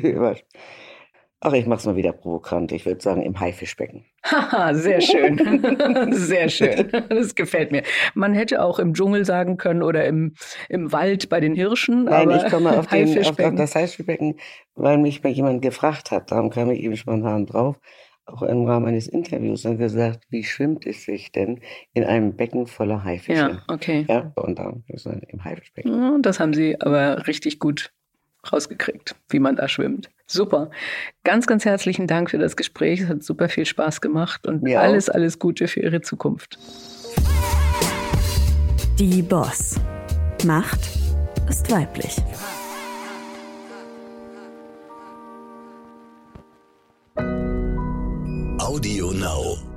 Ach, ich mach's mal wieder provokant. Ich würde sagen, im Haifischbecken. Haha, sehr schön. sehr schön. Das gefällt mir. Man hätte auch im Dschungel sagen können oder im, im Wald bei den Hirschen. Nein, ich komme auf, den, auf, auf Haifischbecken. das Haifischbecken, weil mich mal jemand gefragt hat. Darum kam ich eben spontan drauf auch im Rahmen eines Interviews dann gesagt, wie schwimmt es sich denn in einem Becken voller Haifische? Ja, okay. Ja, und dann im Haifischbecken. Das haben sie aber richtig gut rausgekriegt, wie man da schwimmt. Super. Ganz, ganz herzlichen Dank für das Gespräch. Es hat super viel Spaß gemacht und Mir alles, auch. alles Gute für Ihre Zukunft. Die Boss. Macht ist weiblich. Audio Now.